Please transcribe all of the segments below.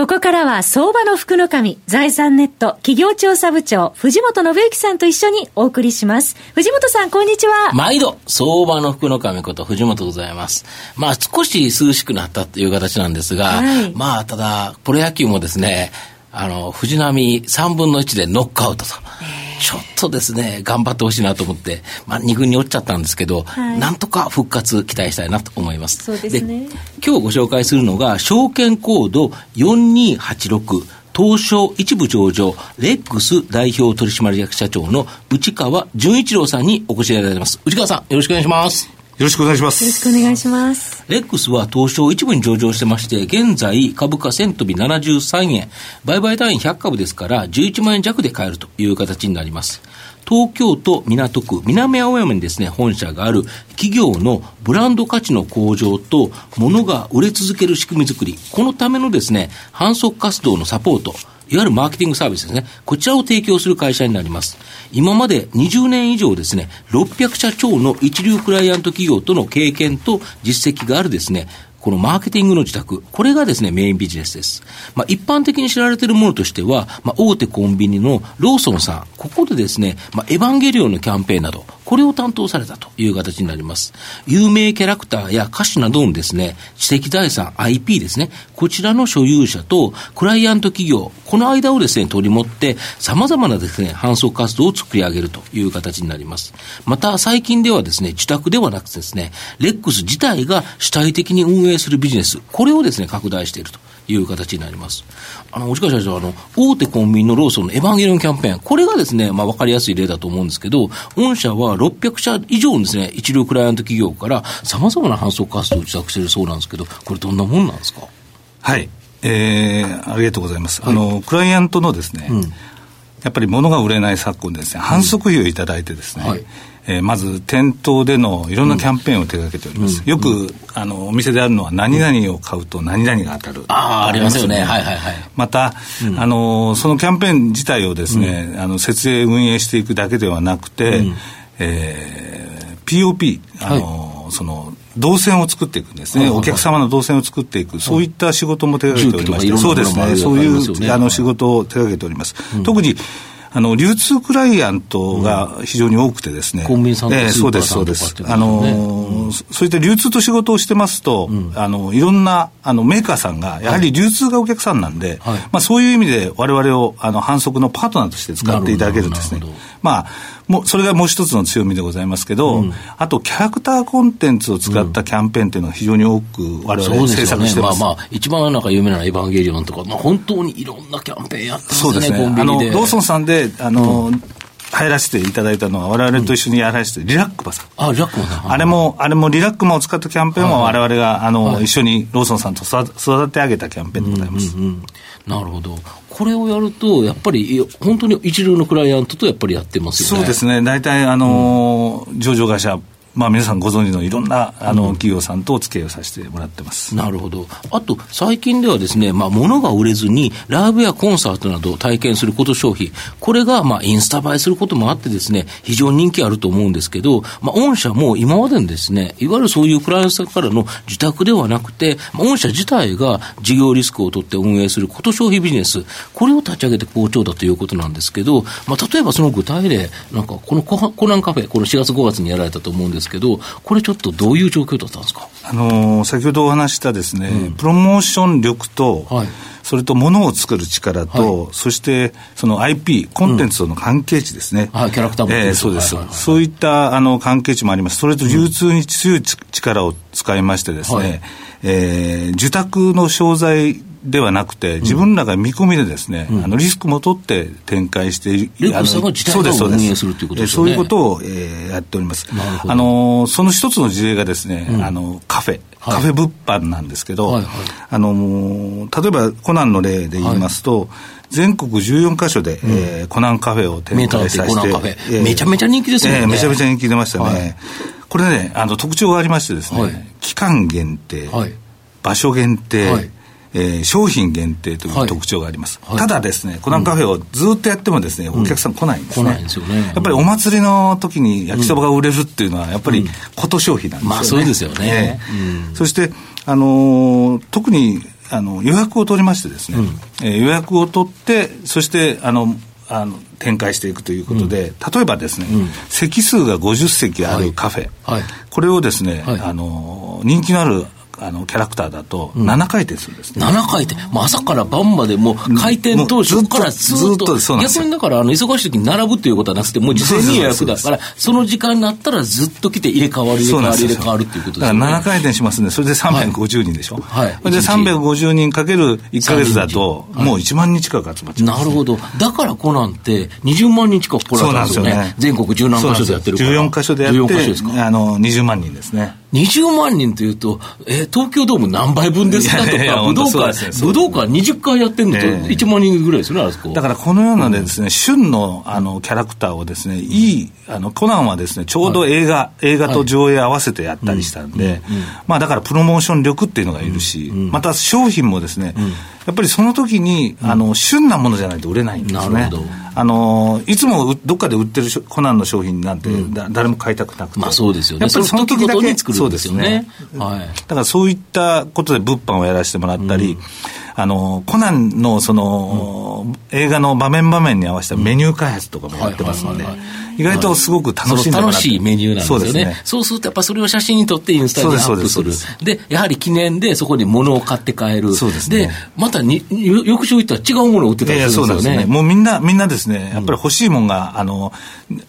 ここからは相場の福の神、財産ネット企業調査部長、藤本信之さんと一緒にお送りします。藤本さん、こんにちは。毎度、相場の福の神こと藤本でございます。まあ、少し涼しくなったという形なんですが、はい、まあ、ただ、プロ野球もですね、あの、藤波3分の1でノックアウトと。ちょっとですね、頑張ってほしいなと思って、まあ、2軍に落ちちゃったんですけど、はい、なんとか復活期待したいなと思います。そうですね。今日ご紹介するのが、証券コード4286、東証一部上場、レックス代表取締役社長の内川純一郎さんにお越しいただいています。内川さん、よろしくお願いします。よろしくお願いします。よろしくお願いします。レックスは東証一部に上場してまして、現在株価1000飛び73円、売買単位100株ですから11万円弱で買えるという形になります。東京都港区南青山にですね、本社がある企業のブランド価値の向上と、物が売れ続ける仕組み作り、このためのですね、反則活動のサポート、いわゆるマーケティングサービスですね。こちらを提供する会社になります。今まで20年以上ですね、600社超の一流クライアント企業との経験と実績があるですね、このマーケティングの自宅、これがですね、メインビジネスです。まあ、一般的に知られているものとしては、まあ、大手コンビニのローソンさん、ここでですね、まあ、エヴァンゲリオンのキャンペーンなど、これを担当されたという形になります。有名キャラクターや歌手などのですね、知的財産 IP ですね、こちらの所有者とクライアント企業、この間をですね、取り持って、様々なですね、搬送活動を作り上げるという形になります。また、最近ではですね、自宅ではなくてですね、レックス自体が主体的に運営するビジネス、これをですね、拡大しているという形になります。あの、内川社長、あの、大手コンビニのローソンのエヴァンゲリオンキャンペーン、これがですね、まあ、わかりやすい例だと思うんですけど、御社は600社以上のですね、一流クライアント企業から様々な販送活動を自作しているそうなんですけど、これどんなもんなんですか？はい。えー、ありがとうございます。あの、クライアントのですね、うん、やっぱり物が売れない昨今ですね、反則費をいただいてですね、うんはいえー、まず店頭でのいろんなキャンペーンを手掛けております。うん、よく、あの、お店であるのは、何々を買うと何々が当たる。ああ、ありますよね。はいはいはい。また、うん、あの、そのキャンペーン自体をですね、あの、設営運営していくだけではなくて、えー、POP、あの、はい、その、動線を作っていくんですね、お客様の動線を作っていく、そういった仕事も手掛けておりまして、そうですね、そういうあの仕事を手掛けております。特にあの、流通クライアントが非常に多くてですね。コンビニさんとかそうです、そうです。あの、そういった流通と仕事をしてますと、あの、いろんな、あの、メーカーさんが、やはり流通がお客さんなんで、まあ、そういう意味で我々を、あの、反則のパートナーとして使っていただけるんですね。まあ、もうそれがもう一つの強みでございますけど、うん、あとキャラクターコンテンツを使ったキャンペーンっていうのは非常に多く我々制作してます。ね、まあまあ、一番なんか有名なエヴァンゲリオンとか、まあ本当にいろんなキャンペーンやってますね、そうですね。あの、ローソンさんで、あの、うん入らせていただいたのは、われわれと一緒にやらせて、リラックマさん。あ、リラックマさん。あれも、あれもリラックマを使ったキャンペーンも、われわれが、あの、一緒にローソンさんと育て上げたキャンペーンでございます。なるほど。これをやると、やっぱり、本当に一流のクライアントとやっぱりやってますよね。そうですね。大体、あの、上場会社、まあ、皆さんご存知のいろんなあの企業さんとお付き合いをさせてもらってます、うん、なるほど、あと最近ではですね、まあ、物が売れずに、ライブやコンサートなどを体験すること消費、これがまあインスタ映えすることもあってですね、非常に人気あると思うんですけど、まあ、御社も今までのですね、いわゆるそういうクライアントさんからの自宅ではなくて、まあ、御社自体が事業リスクを取って運営すること消費ビジネス、これを立ち上げて好調だということなんですけど、まあ、例えばその具体例、なんかこのコナンカフェ、この4月5月にやられたと思うんですけど、これれちょっとどういう状況だったんですか、あのー、先ほどお話したですね、うん、プロモーション力と、はい、それとものを作る力と、はい、そしてその IP、コンテンツとの関係値ですね。うん、はい、キャラクターも、えー、そうです、はいはいはい、そういったあの関係値もあります。それと流通に強い力を使いましてですね、はい、えー、受託の商材ではなくて、自分らが見込みでですね、うん、あのリスクも取って展開している。レさんが自体が運営するということですね。そういうことを、えー、やっております。あの、その一つの事例がですね、うん、あの、カフェ。カフェ物販なんですけど、はいはい、あの、例えばコナンの例で言いますと、はい。全国14カ所で、うん、えー、コナンカフェを展開させて、えー、めちゃめちゃ人気ですよね、えー、めちゃめちゃ人気出ましたね、はい、これねあの特徴がありましてですね、はい、期間限定、はい。場所限定、はいえー商品限定といはい。う特徴があります、はい。ただですねコナンカフェをずっとやってもですね、お客さん来ないんですね、来ないんですよね。やっぱりお祭りの時に焼きそばが売れるっていうのはやっぱりこと消費なんですよね、まあそうですよね。ええ。そして、あのー特にあの予約を取りましてですね、えー予約を取ってそしてあのあの展開していくということで、例えばですね、席数が50席あるカフェ、はい。これをですね、はい。あの人気のあるあのキャラクターだと7回転するんですね、7回転、もう朝から晩までもう開店当初からずっと、逆にだからあの忙しい時に並ぶということはなくて、もう事前に予約だから、その時間になったらずっと来て入れ替わる、入れ替わる、入れ替わるっていうことですよね。だから7回転しますんで、それで350人でしょ。はいそれで一日350人かける1か月だと、もう1万人近く集まっちゃう。なるほど。だからコナンって20万人近く来られたんですよね。そうなんですよね全国十何箇所でやってるから。14箇所でやって、14箇所ですか。あの、20万人ですね。20万人というと、えー東京ドーム何倍分ですか？とか、武道館、ね武道館20回やってんのとええ。1万人ぐらいですよね、あそこ。だからこのようなですね、旬のあのキャラクターをですね、いい、あの、コナンはですね、ちょうど映画、映画と上映合わせてやったりしたんで、まあだからプロモーション力っていうのがいるし、また商品もですね、やっぱりその時に、あの、旬なものじゃないと売れないんですね。なるほどあの、いつもうどっかで売ってるコナンの商品なんて、だ誰も買いたくなくて。まあそうですよね。やっぱりその時だけ作るんですよね。はい。だからそういったことで物販をやらせてもらったり、あの、コナンのその、映画の場面場面に合わせたメニュー開発とかもやってますので意外とすごく楽しんでそのもらって楽しいメニューなんですよね。そうね。そうすると、やっぱそれを写真に撮ってインスタにアップするでやはり記念でそこに物を買って帰る。そうですねまたに、よ翌週行ったら違うものを売ってたりするんですよね。そうですね。もうみんな、みんなですね、やっぱり欲しいもんが、あの、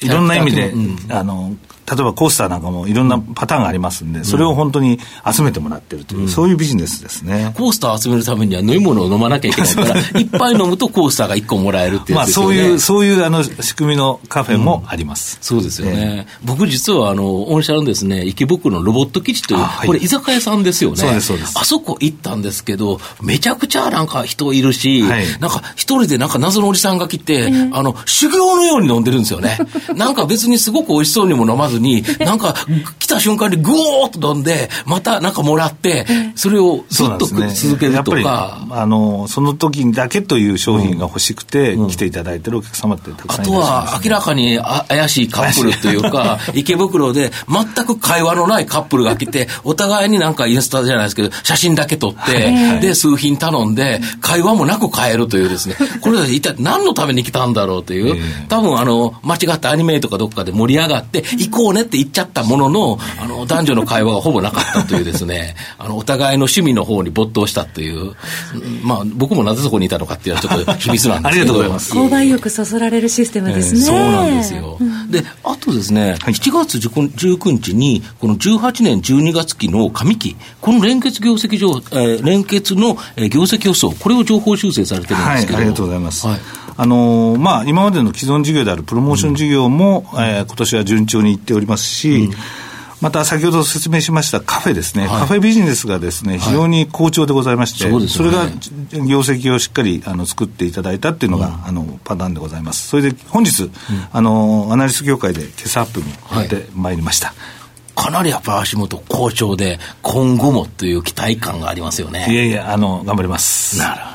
いろんな意味で、あの、例えばコースターなんかもいろんなパターンがありますんで、それを本当に集めてもらってるという、そういうビジネスですね。コースターを集めるためには飲み物を飲まなきゃいけないから、いっぱい飲むとコースターが1個もらえるっていうまあ。そういう、そういうあの仕組みのカフェもあります。そうですよね。僕実はあの、御社のですね、池袋のロボット基地という、あはいこれ居酒屋さんですよね。そうですそうですあそこ行ったんですけど、めちゃくちゃなんか人いるし、はいなんか一人でなんか謎のおじさんが来て、あの、修行のように飲んでるんですよね。なんか別にすごく美味しそうにも飲まずに、なんか来た瞬間にぐーっと飲んで、またなんかもらって、それをずっと続けるとやっぱりか。あのその時だけという商品が欲しくて来ていただいてるお客様ってたくあとさんいらっしゃいます、は明らかにあ怪しいカップルというか、池袋で全く会話のないカップルが来て、お互いになんかインスタじゃないですけど、写真だけ撮って、で、数品頼んで、会話もなく買えるというですね、これ一体何のために来たんだろうという、多分あの、間違ったアニメとかどっかで盛り上がって、行こうねって言っちゃったものの、あの、男女の会話がほぼなかったというですね、あの、お互いの趣味の方に没頭したという、まあ、僕もなぜそこにいたのかっていうのはちょっと秘密なんですけど。ありがとうございます 購買意欲そそられるシステムですね。そうなんですよ。で、あとですね、7月19日に、この18年12月期の上期、この連結業績上、えー連結のえー業績予想、これを情報修正されてるんですけど、はい、ありがとうございます。はいあのーまあ、今までの既存事業であるプロモーション事業も、えー今年は順調にいっておりますし、また先ほど説明しましたカフェですね、カフェビジネスがですね、非常に好調でございまして、そうですよねれが業績をしっかりあの作っていただいたっていうのが、あのパターンでございます。それで本日、あのアナリスト協会で今朝アップにやってまいりました。かなりやっぱ足元好調で、今後もという期待感がありますよね。いやいや、あの頑張ります。なるほど。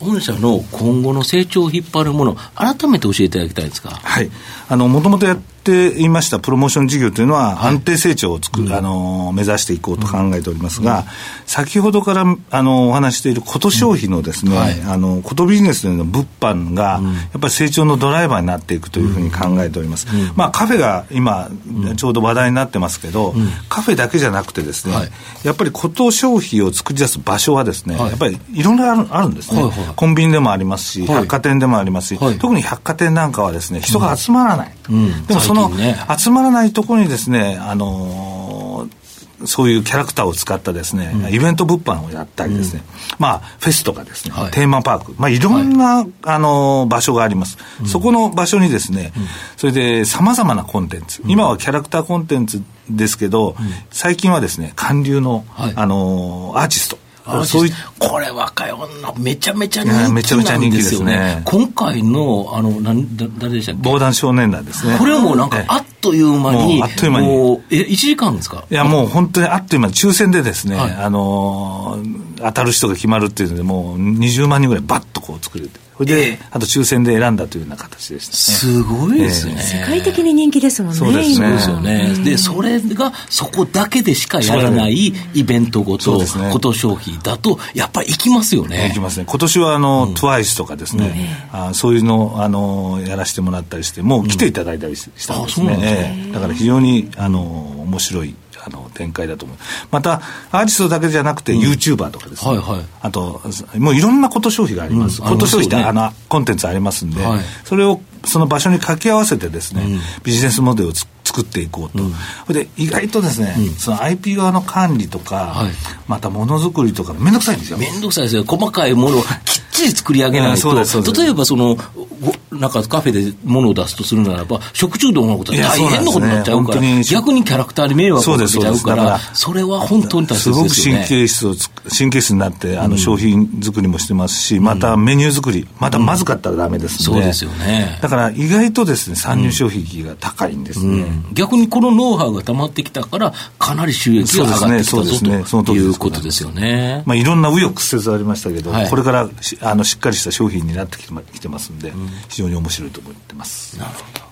御社の今後の成長を引っ張るもの、改めて教えていただきたいですか。はい。あの、もともとっていましたプロモーション事業というのは、安定成長をつく、あの、目指していこうと考えておりますが、先ほどから、あの、お話ししていること消費のですね、はい。あの、ことビジネスでの物販が、やっぱり成長のドライバーになっていくというふうに考えております。まあ、カフェが今、ちょうど話題になってますけど、カフェだけじゃなくてですね、はい。やっぱりこと消費を作り出す場所はですね、はい。やっぱりいろんなあるあるんですね。はいはいコンビニでもありますし、はい。百貨店でもありますし、はい。特に百貨店なんかはですね、人が集まらない。ん。でもその、集まらないところにですね、あのーそういうキャラクターを使ったですね、イベント物販をやったりですね、まあ、フェスとかですね、はい。テーマパーク、まあ、いろんな、あのー場所があります。そこの場所にですね、それで様々なコンテンツ、今はキャラクターコンテンツですけど、最近はですね、韓流の、はい。あのーアーティスト、あそういうこれ若い女、めちゃめちゃ人気いやなんめちゃめちゃ人気ですすね。ね。今回の、あの、なんだ誰でしたっけ？防弾少年団ですね。これはもうなんかええ。圧という間に、あっという間に。もうえ、1時間ですか？いや、もう本当にあっという間に抽選でですね、はい。あのー当たる人が決まるっていうので、もう20万人ぐらいバッとこう作れて、それで、ええあと抽選で選んだというような形でしたね。すごいですね。世界的に人気ですもんね。そうですねですよね。で、それがそこだけでしかやらないイベントごと、こと消費だと、やっぱり行きますよね。いきますね。今年はあの、TWICE とかですね、あそういうのあのやらせてもらったりして、もう来ていただいたりししたんですね。あそうなんですええだから非常にあの面白い。あの展開だと思う。またアーティストだけじゃなくて、YouTuber とかですね、はいはい。あともういろんなこと消費があります、うんこと消費ってあのコンテンツありますんで、はい。それをその場所に掛け合わせてですね、ビジネスモデルをつ作っていこうと、それで意外とですね、その IP 側の管理とか、はい。またものづくりとかめんどくさいんですよ。めんどくさいですよ。細かいものをきっちり作り上げないと、例えばその、ごなんかカフェで物を出すとするならば、食中毒のことは大変なことになっちゃうから、ね逆にキャラクターに迷惑をかけちゃうから、それは本当に大すごく切ですよね。神経質をつ神経質になってあの商品作りもしてますし、またメニュー作りまたまずかったらダメですので、そうですよね。だから意外とですね参入消費期が高いんですね、逆にこのノウハウが溜まってきたから、かなり収益が上がってきたそうですねということですよね。まあ、いろんな紆余曲折ありましたけど、はい。これからしあのしっかりした商品になってきてまきてますんで、非常に面白いと思ってます。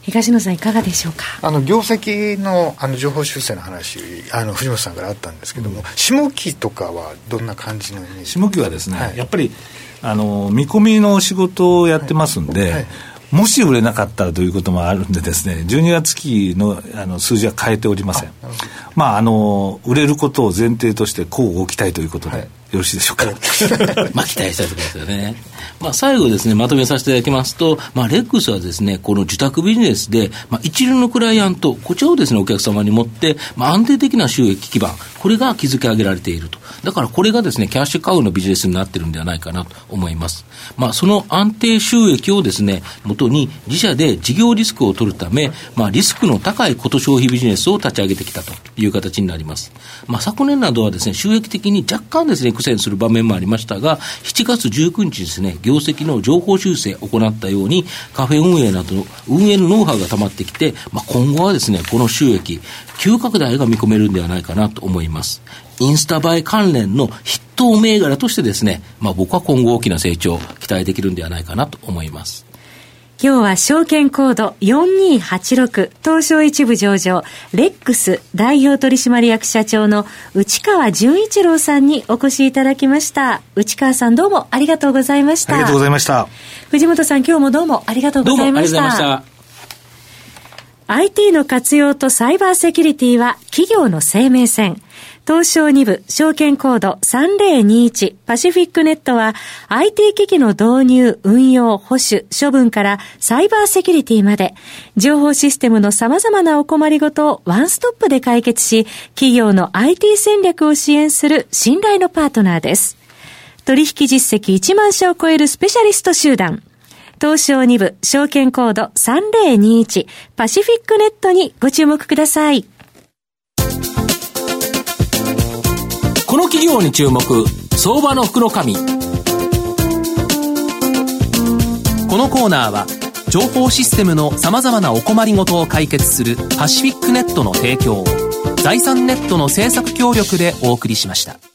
東野さんいかがでしょうか？あの業績のあの情報修正の話あの藤本さんからあったんですけども、下期とかはどんな感じの下期はですね、はい。やっぱりあの見込みの仕事をやってますんで、はい。もし売れなかったらということもあるんでですね、12月期のあの数字は変えておりません。まあ、あの、売れることを前提として、こうご期待ということで、はいよろしいでしょうか？まあ、期待したいところですよね。まあ、最後ですね、まとめさせていただきますと、まあ、レックスはですね、この受託ビジネスで、まあ、一流のクライアント、こちらをですね、お客様に持って、まあ、安定的な収益基盤、これが築き上げられていると。だから、これがですね、キャッシュカウのビジネスになってるんではないかなと思います。まあ、その安定収益をですね、元に自社で事業リスクを取るため、まあ、リスクの高いこと消費ビジネスを立ち上げてきたという形になります。まあ、昨年などはですね、収益的に若干ですね、苦戦する場面もありましたが、7月19日ですね、業績の情報修正を行ったように、カフェ運営などの運営のノウハウが溜まってきて、まあ、今後はですね、この収益、急拡大が見込めるんではないかなと思います。インスタ映え関連の筆頭銘柄としてですね、まあ、僕は今後大きな成長を期待できるんではないかなと思います。今日は証券コード4286東証一部上場レックス代表取締役社長の内川純一郎さんにお越しいただきました。内川さんどうもありがとうございました。ありがとうございました。藤本さん今日もどうもありがとうどうもあございましりがとうございまた。した IT の活用とサイバーセキュリティは企業の生命線。東証2部証券コード3021パシフィックネットは IT 機器の導入、運用、保守、処分からサイバーセキュリティまで情報システムの様々なお困りごとをワンストップで解決し企業の IT 戦略を支援する信頼のパートナーです。取引実績1万社を超えるスペシャリスト集団。東証2部証券コード3021パシフィックネットにご注目ください。この企業に注目、相場の福の。このコーナーは情報システムのさまざまなお困りごとを解決するパシフィックネットの提供を財産ネットの政策協力でお送りしました。